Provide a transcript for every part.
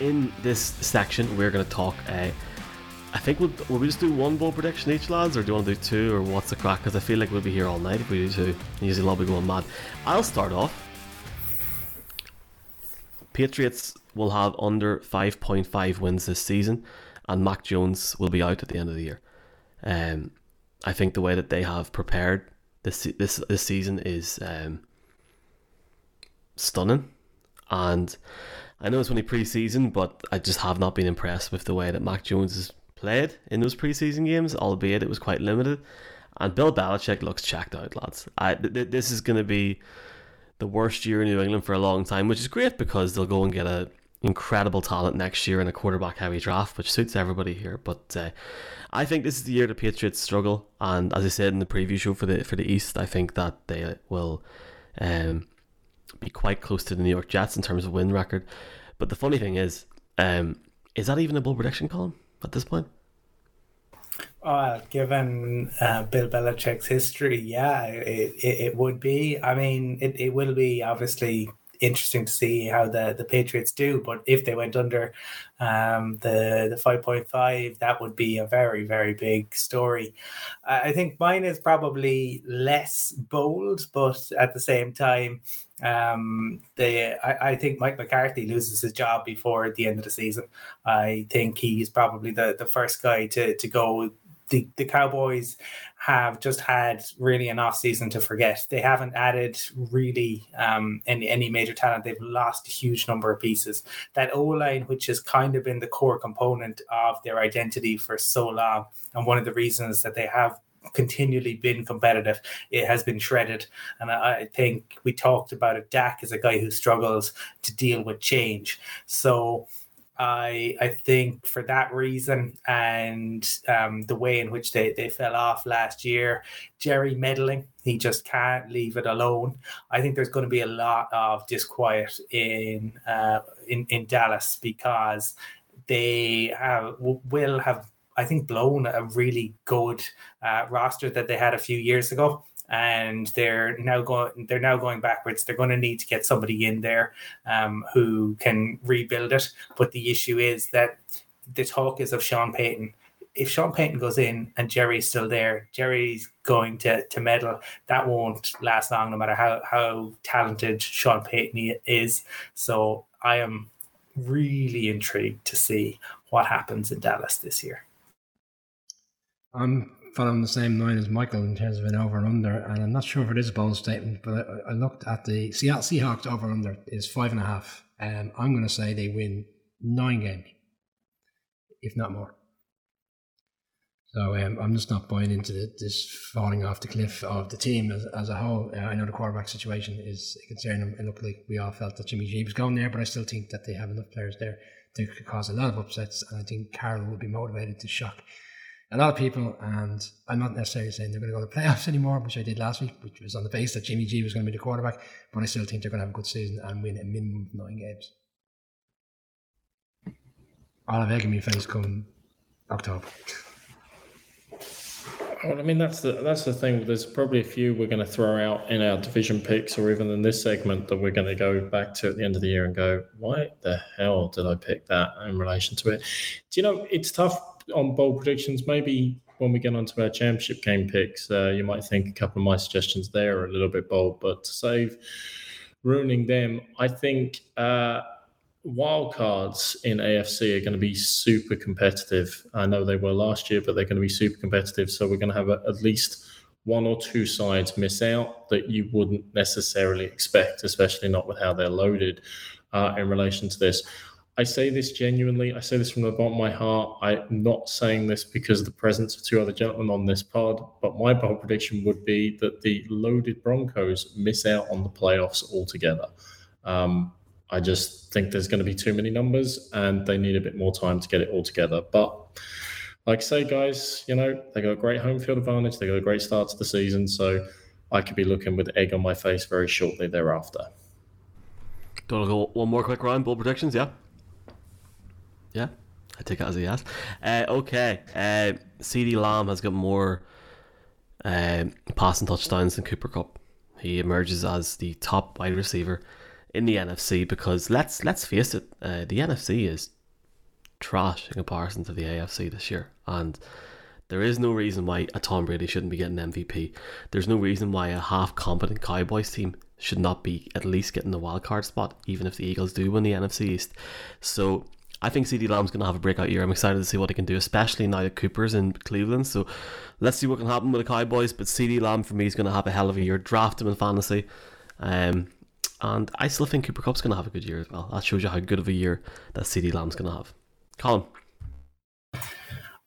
in this section, we're going to talk. Uh, I think we'll, will we just do one bold prediction each, lads, or do you want to do two, or what's the crack? Because I feel like we'll be here all night if we do two. Usually, I'll be going mad. I'll start off. Patriots will have under 5.5 wins this season, and Mac Jones will be out at the end of the year. Um, I think the way that they have prepared this this this season is um, stunning, and I know it's only preseason, but I just have not been impressed with the way that Mac Jones has played in those preseason games, albeit it was quite limited. And Bill Belichick looks checked out, lads. I, th- this is going to be the worst year in New England for a long time, which is great because they'll go and get a incredible talent next year in a quarterback heavy draft, which suits everybody here. But uh, I think this is the year the Patriots struggle, and as I said in the preview show for the for the East, I think that they will um, be quite close to the New York Jets in terms of win record. But the funny thing is, um, is that even a bold prediction column at this point? Uh, given uh, Bill Belichick's history, yeah, it, it, it would be. I mean, it, it will be obviously interesting to see how the, the Patriots do. But if they went under um, the the five point five, that would be a very very big story. I think mine is probably less bold, but at the same time, um, the I, I think Mike McCarthy loses his job before the end of the season. I think he's probably the, the first guy to to go the, the Cowboys have just had really an off season to forget. They haven't added really um, any, any major talent. They've lost a huge number of pieces. That O line, which has kind of been the core component of their identity for so long, and one of the reasons that they have continually been competitive. It has been shredded. And I, think we talked about it. Dak is a guy who struggles to deal with change. So I I think for that reason and um, the way in which they, they fell off last year, Jerry meddling, he just can't leave it alone. I think there's going to be a lot of disquiet in uh, in in Dallas because they have will have I think blown a really good uh, roster that they had a few years ago and they're now going they're now going backwards they're going to need to get somebody in there um, who can rebuild it but the issue is that the talk is of Sean Payton if Sean Payton goes in and Jerry's still there, Jerry's going to to meddle. That won't last long, no matter how how talented Sean Payton is. So I am really intrigued to see what happens in Dallas this year. I'm following the same line as Michael in terms of an over and under, and I'm not sure if it is a bold statement, but I, I looked at the Seattle Seahawks over under is five and a half, and I'm going to say they win nine games, if not more. So um, I'm just not buying into the, this falling off the cliff of the team as, as a whole. Uh, I know the quarterback situation is concerning. It looked like we all felt that Jimmy G was going there, but I still think that they have enough players there that could cause a lot of upsets, and I think Carroll will be motivated to shock a lot of people, and I'm not necessarily saying they're going to go to the playoffs anymore, which I did last week, which was on the base that Jimmy G was going to be the quarterback, but I still think they're going to have a good season and win a minimum of nine games. I'll have egg in my face come October. Well, I mean that's the that's the thing. There's probably a few we're going to throw out in our division picks, or even in this segment that we're going to go back to at the end of the year and go, "Why the hell did I pick that in relation to it?" Do you know it's tough on bold predictions, maybe when we get onto our championship game picks, uh, you might think a couple of my suggestions there are a little bit bold, but to save ruining them, I think uh, wildcards in AFC are going to be super competitive. I know they were last year, but they're going to be super competitive. So we're going to have a, at least one or two sides miss out that you wouldn't necessarily expect, especially not with how they're loaded uh, in relation to this. I say this genuinely. I say this from the bottom of my heart. I'm not saying this because of the presence of two other gentlemen on this pod, but my bold prediction would be that the loaded Broncos miss out on the playoffs altogether. Um, I just think there's going to be too many numbers and they need a bit more time to get it all together. But like I say, guys, you know, they got a great home field advantage. They got a great start to the season. So I could be looking with egg on my face very shortly thereafter. Don't go one more quick round, bold predictions, yeah? Yeah, I take it as a yes. Uh, okay, uh, CeeDee Lamb has got more uh, passing touchdowns than Cooper Kupp. He emerges as the top wide receiver in the NFC because let's let's face it, uh, the NFC is trash in comparison to the AFC this year, and there is no reason why a Tom Brady shouldn't be getting MVP. There's no reason why a half competent Cowboys team should not be at least getting the wild card spot, even if the Eagles do win the NFC East. So I think CeeDee Lamb's going to have a breakout year. I'm excited to see what he can do, especially now that Cooper's in Cleveland. So let's see what can happen with the Cowboys. But CeeDee Lamb for me is going to have a hell of a year. Draft him in fantasy. Um, and I still think Cooper Kupp's going to have a good year as well. That shows you how good of a year that CeeDee Lamb's going to have. Colin.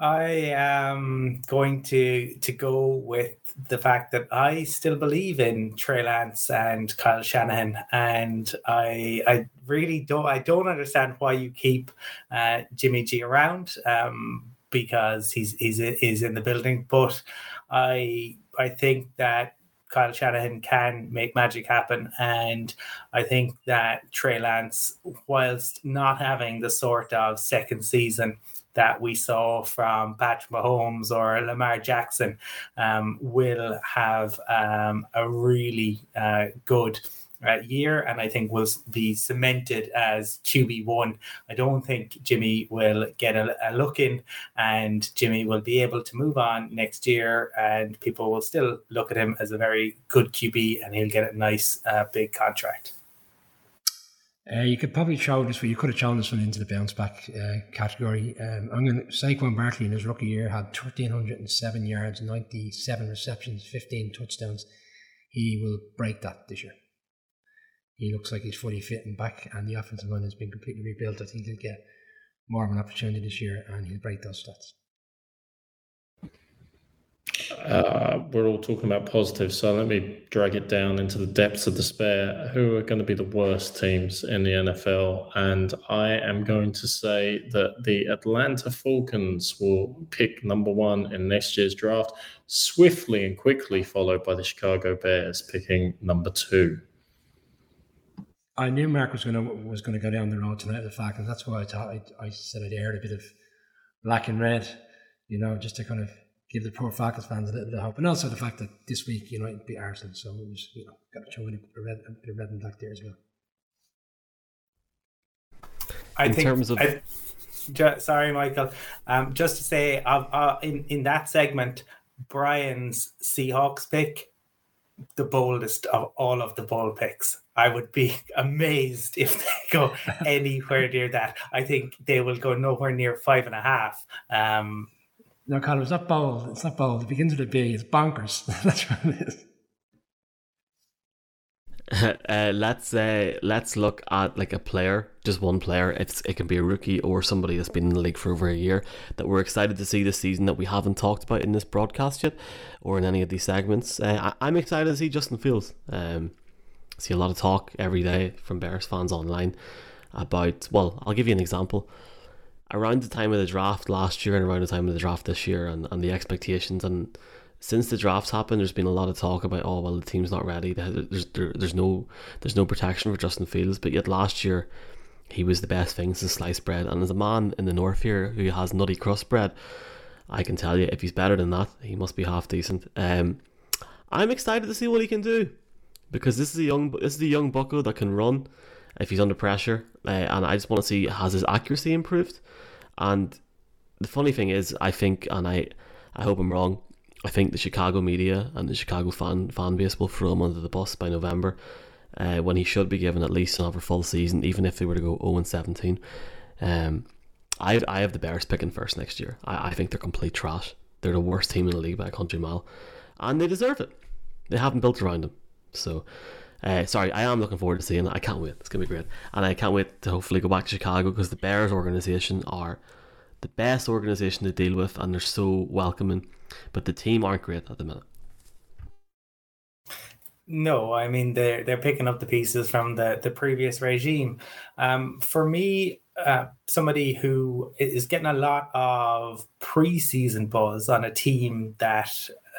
I am going to to go with the fact that I still believe in Trey Lance and Kyle Shanahan, and I I really don't I don't understand why you keep uh, Jimmy G around um, because he's he's is in the building, but I I think that Kyle Shanahan can make magic happen. And I think that Trey Lance, whilst not having the sort of second season that we saw from Patrick Mahomes or Lamar Jackson, um, will have um, a really uh, good uh, year, and I think will be cemented as QB one. I don't think Jimmy will get a, a, look in, and Jimmy will be able to move on next year, and people will still look at him as a very good QB, and he'll get a nice uh, big contract. Uh, you could probably throw this, you could have thrown this one into the bounce back uh, category. Um, I'm going to Saquon Barkley in his rookie year had 1,307 yards, 97 receptions, 15 touchdowns. He will break that this year he looks like he's fully fit and back, and the offensive line has been completely rebuilt. I think he'll get more of an opportunity this year, and he'll break those stats. Uh, we're all talking about positives, so let me drag it down into the depths of despair. Who are going to be the worst teams in the NFL? And I am going to say that the Atlanta Falcons will pick number one in next year's draft, swiftly and quickly followed by the Chicago Bears picking number two. I knew Mark was going to was going to go down the road tonight. The and that's why I thought I, I said I'd add a bit of black and red, you know, just to kind of give the poor Falcons fans a little bit of hope, and also the fact that this week United beat Arsenal, so it was you know got to show a bit of red, a bit of red and black there as well. I in think, terms of. I, just, sorry, Michael. Um, just to say, uh, uh, in in that segment, Brian's Seahawks pick the boldest of all of the ball picks. I would be amazed if they go anywhere near that. I think they will go nowhere near five and a half. Um, no, Colin, it's not bold. It's not bold. It begins with a B. It's bonkers. That's what it is. Uh, let's uh, let's look at like a player, just one player. It's it can be a rookie or somebody that's been in the league for over a year that we're excited to see this season that we haven't talked about in this broadcast yet, or in any of these segments. Uh, I, am excited to see Justin Fields. Um, see a lot of talk every day from Bears fans online about. Well, I'll give you an example. Around the time of the draft last year and around the time of the draft this year, and, and the expectations and since the drafts happened, there's been a lot of talk about oh well the team's not ready. There's there, there's no there's no protection for Justin Fields. But yet last year, he was the best thing since sliced bread. And as a man in the north here who has nutty crust bread, I can tell you if he's better than that, he must be half decent. Um, I'm excited to see what he can do because this is a young this is a young bucko that can run if he's under pressure, uh, and I just want to see has his accuracy improved. And the funny thing is, I think, and I I hope I'm wrong. I think the Chicago media and the Chicago fan fan base will throw him under the bus by November, uh, when he should be given at least another full season, even if they were to go 0 17. Um, I I have the Bears picking first next year. I, I think they're complete trash. They're the worst team in the league by a country mile, and they deserve it. They haven't built around them. So, uh, sorry, I am looking forward to seeing it. I can't wait. It's gonna be great, and I can't wait to hopefully go back to Chicago because the Bears organization are the best organization to deal with, and they're so welcoming. But the team aren't great at the minute. No, I mean they're they're picking up the pieces from the the previous regime. Um, for me, uh, somebody who is getting a lot of preseason buzz on a team that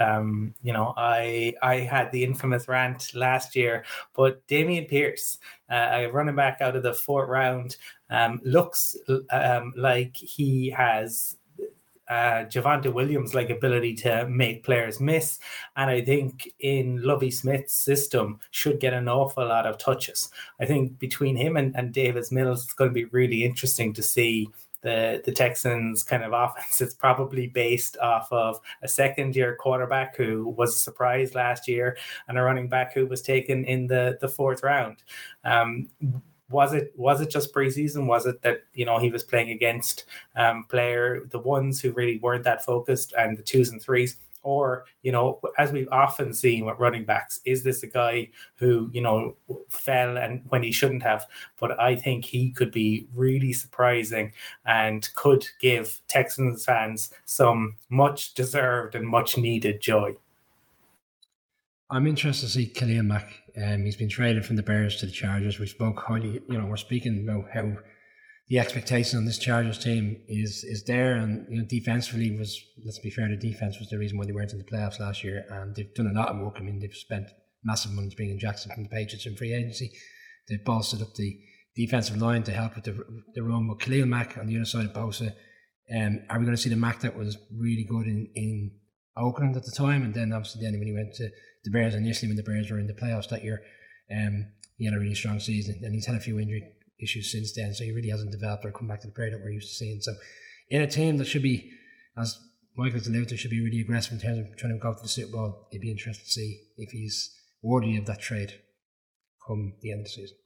um, you know, I I had the infamous rant last year, but Dameon Pierce, uh, running back out of the fourth round, um, looks um, like he has uh, Javonte Williams like ability to make players miss, and I think in Lovie Smith's system should get an awful lot of touches. I think between him and, and Davis Mills, it's going to be really interesting to see the the Texans kind of offense is probably based off of a second year quarterback who was a surprise last year and a running back who was taken in the the fourth round. Um, was it was it just preseason? Was it that you know he was playing against um, player the ones who really weren't that focused and the twos and threes? Or, you know, as we've often seen with running backs, is this a guy who, you know, fell and when he shouldn't have? But I think he could be really surprising and could give Texans fans some much deserved and much needed joy. I'm interested to see Khalil Mack. Um, he's been traded from the Bears to the Chargers. We spoke highly, you know, we're speaking about how the expectation on this Chargers team is is there, and you know, defensively was let's be fair, the defense was the reason why they weren't in the playoffs last year, and they've done a lot of work. I mean, they've spent massive money bringing Jackson from the Patriots in free agency. They've bolstered up the defensive line to help with the the run. But Khalil Mack on the other side of Bosa, um, are we going to see the Mack that was really good in in Oakland at the time, and then obviously then when he went to the Bears initially when the Bears were in the playoffs that year, um, he had a really strong season, and he's had a few injury issues since then. So he really hasn't developed or come back to the player that we're used to seeing. So in a team that should be, as Michael's alluded should be really aggressive in terms of trying to go for the Super Bowl, it'd be interesting to see if he's worthy of that trade come the end of the season.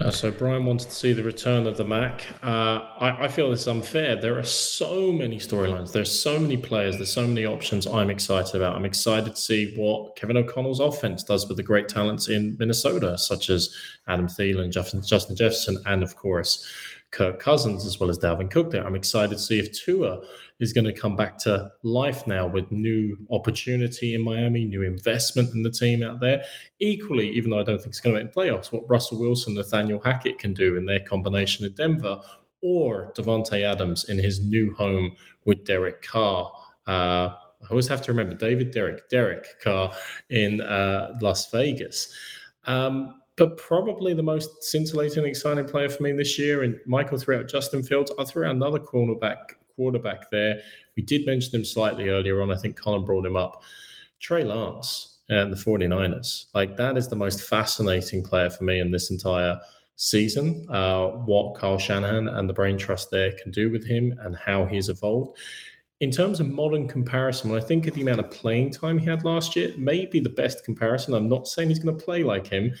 Uh, so Brian wanted to see the return of the Mac. Uh, I, I, feel this is unfair. There are so many storylines. There's so many players. There's so many options. I'm excited about. I'm excited to see what Kevin O'Connell's offense does with the great talents in Minnesota, such as Adam Thielen, Justin, Justin Jefferson, and of course Kirk Cousins as well as Dalvin Cook there. I'm excited to see if Tua is going to come back to life now with new opportunity in Miami, new investment in the team out there. Equally, even though I don't think it's going to make playoffs, what Russell Wilson, Nathaniel Hackett can do in their combination in Denver, or Davante Adams in his new home with Derek Carr. Uh, I always have to remember David Derek, Derek Carr in uh, Las Vegas. Um, but probably the most scintillating, exciting player for me this year. And Michael threw out Justin Fields. I threw out another cornerback quarterback there. We did mention him slightly earlier on. I think Colin brought him up. Trey Lance and the 49ers. Like that is the most fascinating player for me in this entire season. Uh, what Kyle Shanahan and the brain trust there can do with him and how he's evolved. In terms of modern comparison, when I think of the amount of playing time he had last year, maybe the best comparison. I'm not saying he's going to play like him,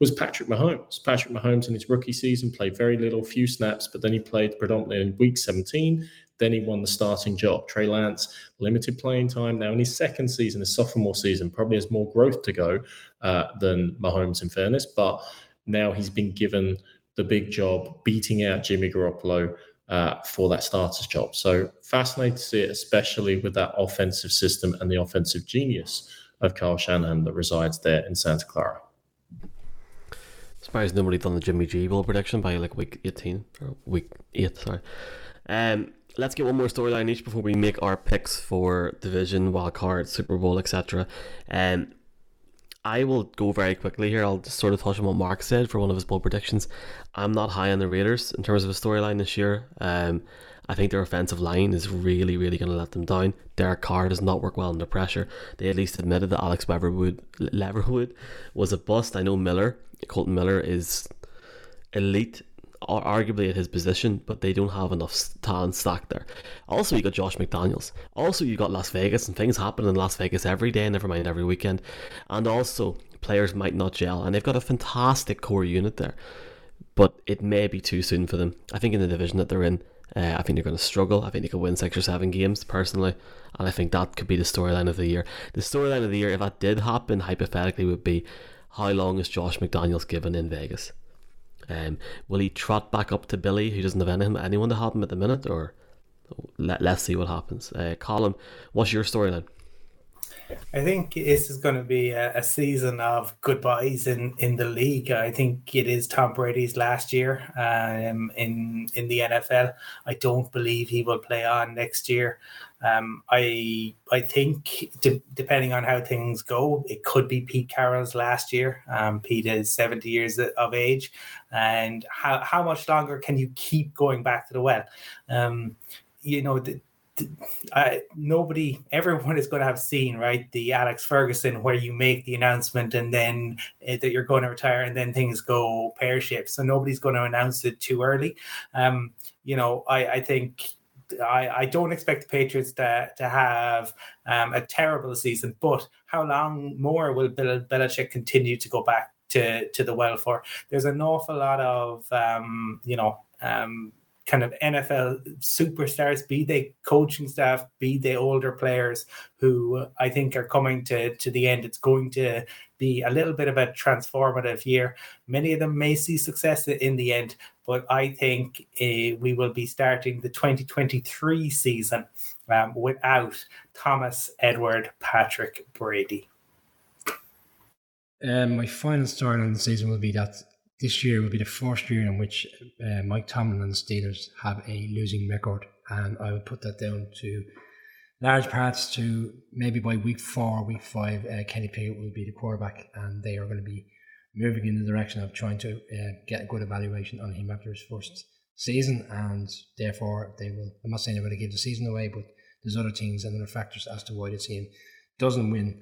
was Patrick Mahomes. Patrick Mahomes in his rookie season played very little, few snaps, but then he played predominantly in week 17. Then he won the starting job. Trey Lance, limited playing time. Now in his second season, his sophomore season, probably has more growth to go uh, than Mahomes, in fairness. But now he's been given the big job, beating out Jimmy Garoppolo uh, for that starter's job. So fascinating to see it, especially with that offensive system and the offensive genius of Kyle Shanahan that resides there in Santa Clara. Surprised nobody done the Jimmy G Bowl prediction by like week 18 or week 8, sorry. Um, let's get one more storyline each before we make our picks for division, wild card, Super Bowl, etc. Um, I will go very quickly here. I'll just sort of touch on what Mark said for one of his bold predictions. I'm not high on the Raiders in terms of a storyline this year. Um, I think their offensive line is really, really going to let them down. Derek Carr does not work well under pressure. They at least admitted that Alex Leatherwood, Leatherwood was a bust. I know Miller, Kolton Miller, is elite, arguably at his position, but they don't have enough talent stacked there. Also, you got Josh McDaniels. Also, you got Las Vegas, and things happen in Las Vegas every day, never mind every weekend. And also, players might not gel, and they've got a fantastic core unit there. But it may be too soon for them. I think in the division that they're in, uh, I think they're going to struggle. I think they could win six or seven games personally, and I think that could be the storyline of the year. The storyline of the year, if that did happen, hypothetically, would be how long is Josh McDaniels given in Vegas? Um, will he trot back up to Billy, who doesn't have anyone, anyone to help him at the minute, or let, let's see what happens. Uh, Colin, what's your storyline? I think this is going to be a, a, season of goodbyes in, in the league. I think it is Tom Brady's last year um, in in the NFL. I don't believe he will play on next year. Um, I I think de- depending on how things go, it could be Pete Carroll's last year. Um, Pete is seventy years of age, and how how much longer can you keep going back to the well? Um, you know, the, I, nobody, everyone is going to have seen right the Alex Ferguson where you make the announcement and then uh, that you're going to retire and then things go pear shaped. So nobody's going to announce it too early. Um, you know, I, I think I, I don't expect the Patriots to, to have um, a terrible season, but how long more will Bill Belichick continue to go back to, to the well for? There's an awful lot of, um, you know, um, kind of NFL superstars, be they coaching staff, be they older players who I think are coming to, to the end. It's going to be a little bit of a transformative year. Many of them may see success in the end, but I think uh, we will be starting the 2023 season um, without Thomas Edward Patrick Brady. Um, my final story on the season will be that this year will be the first year in which uh, Mike Tomlin and the Steelers have a losing record, and I would put that down to large parts to maybe by week four, week five, uh, Kenny Pickett will be the quarterback, and they are going to be moving in the direction of trying to uh, get a good evaluation on him after his first season, and therefore they will. I'm not saying they're going to give the season away, but there's other things and other factors as to why the team doesn't win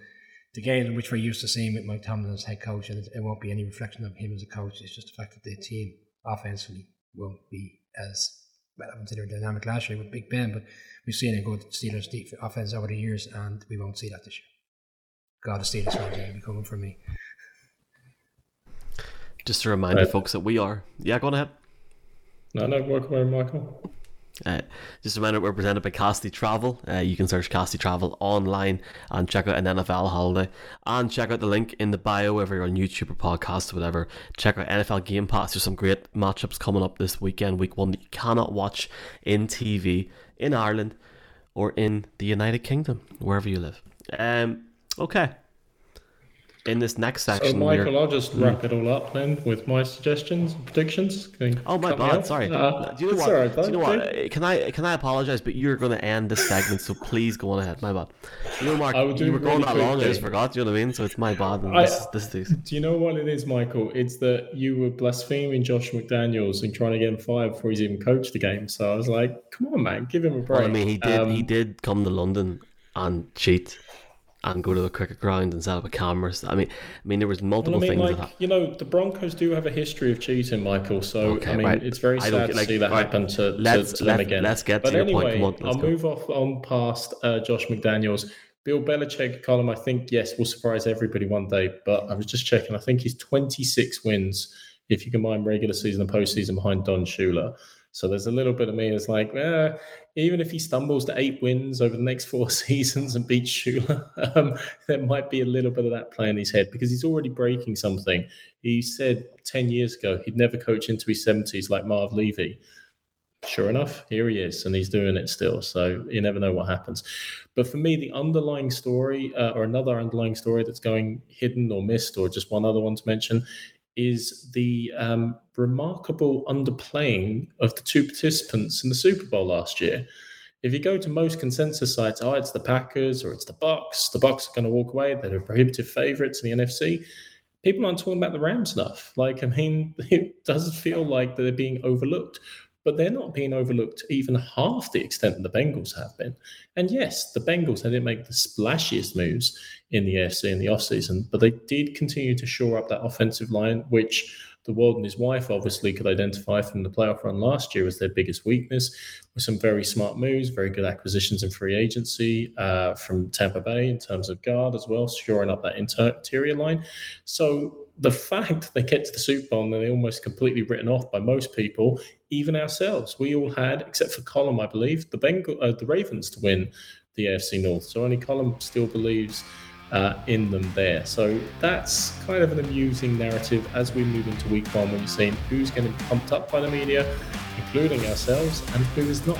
the games which we're used to seeing with Mike Tomlin as head coach, and it, it, won't be any reflection of him as a coach. It's just the fact that the team offensively won't be as well. I wouldn't say they're dynamic last year with Big Ben, but we've seen a good Steelers offense over the years, and we won't see that this year. God, the Steelers fans are be coming for me. Just to remind right. folks that we are. Yeah, go on ahead. No, no, work away, Michael. Uh, just a reminder, we're presented by Casty Travel. Uh, you can search Casty Travel online and check out an NFL holiday. And check out the link in the bio, whether you're on YouTube or podcast or whatever. Check out NFL Game Pass. There's some great matchups coming up this weekend, week one, that you cannot watch in TV in Ireland or in the United Kingdom, wherever you live. Um, okay in this next section. So, Michael, I'll just wrap it all up then with my suggestions and predictions. oh my bad, sorry. Uh, do you know what? Right, do you know what? Can I can I apologize? But you're going to end this segment, so please go on ahead. My bad. You know, Mark, you were going that long. I just forgot. You know what I mean? So it's my bad. And I, this, this, Do you know what it is, Michael? It's that you were blaspheming Josh McDaniels and trying to get him fired before he's even coached the game. So I was like, come on, man, give him a break. Well, I mean, he did. Um, he did come to London and cheat and go to the cricket ground and set up a cameras. I mean, I mean, there was multiple well, I mean, things. Like, you know, the Broncos do have a history of cheating, Michael. So okay, I mean, right. it's very sad to see that right. happen to, let's, to, to let, them again. Let's get but to anyway, your point. On, I'll go. move off on past uh, Josh McDaniels. Bill Belichick, Colin, I think, yes, will surprise everybody one day. But I was just checking. I think he's 26 wins if you combine regular season and postseason behind Don Shula. So there's a little bit of me that's like, eh, even if he stumbles to eight wins over the next four seasons and beats Shula, um, there might be a little bit of that play in his head because he's already breaking something. He said 10 years ago he'd never coach into his 70s like Marv Levy. Sure enough, here he is, and he's doing it still. So you never know what happens. But for me, the underlying story, uh, or another underlying story that's going hidden or missed, or just one other one to mention, is the um, remarkable underplaying of the two participants in the Super Bowl last year. If you go to most consensus sites, oh, it's the Packers or it's the Bucs. The Bucs are going to walk away. They're prohibitive favourites in the NFC. People aren't talking about the Rams enough. Like, I mean, it does feel like they're being overlooked but they're not being overlooked even half the extent that the Bengals have been. And yes, the Bengals, they didn't make the splashiest moves in the AFC in the offseason, but they did continue to shore up that offensive line, which the world and his wife obviously could identify from the playoff run last year as their biggest weakness, with some very smart moves, very good acquisitions in free agency uh, from Tampa Bay in terms of guard as well, shoring up that interior line. So the fact they get to the Super Bowl and they're almost completely written off by most people, even ourselves, we all had, except for Colin, I believe, the Bengal, uh, the Ravens to win the AFC North. So only Colin still believes uh, in them there. So that's kind of an amusing narrative as we move into week one when you're seeing who's getting pumped up by the media, including ourselves, and who is not.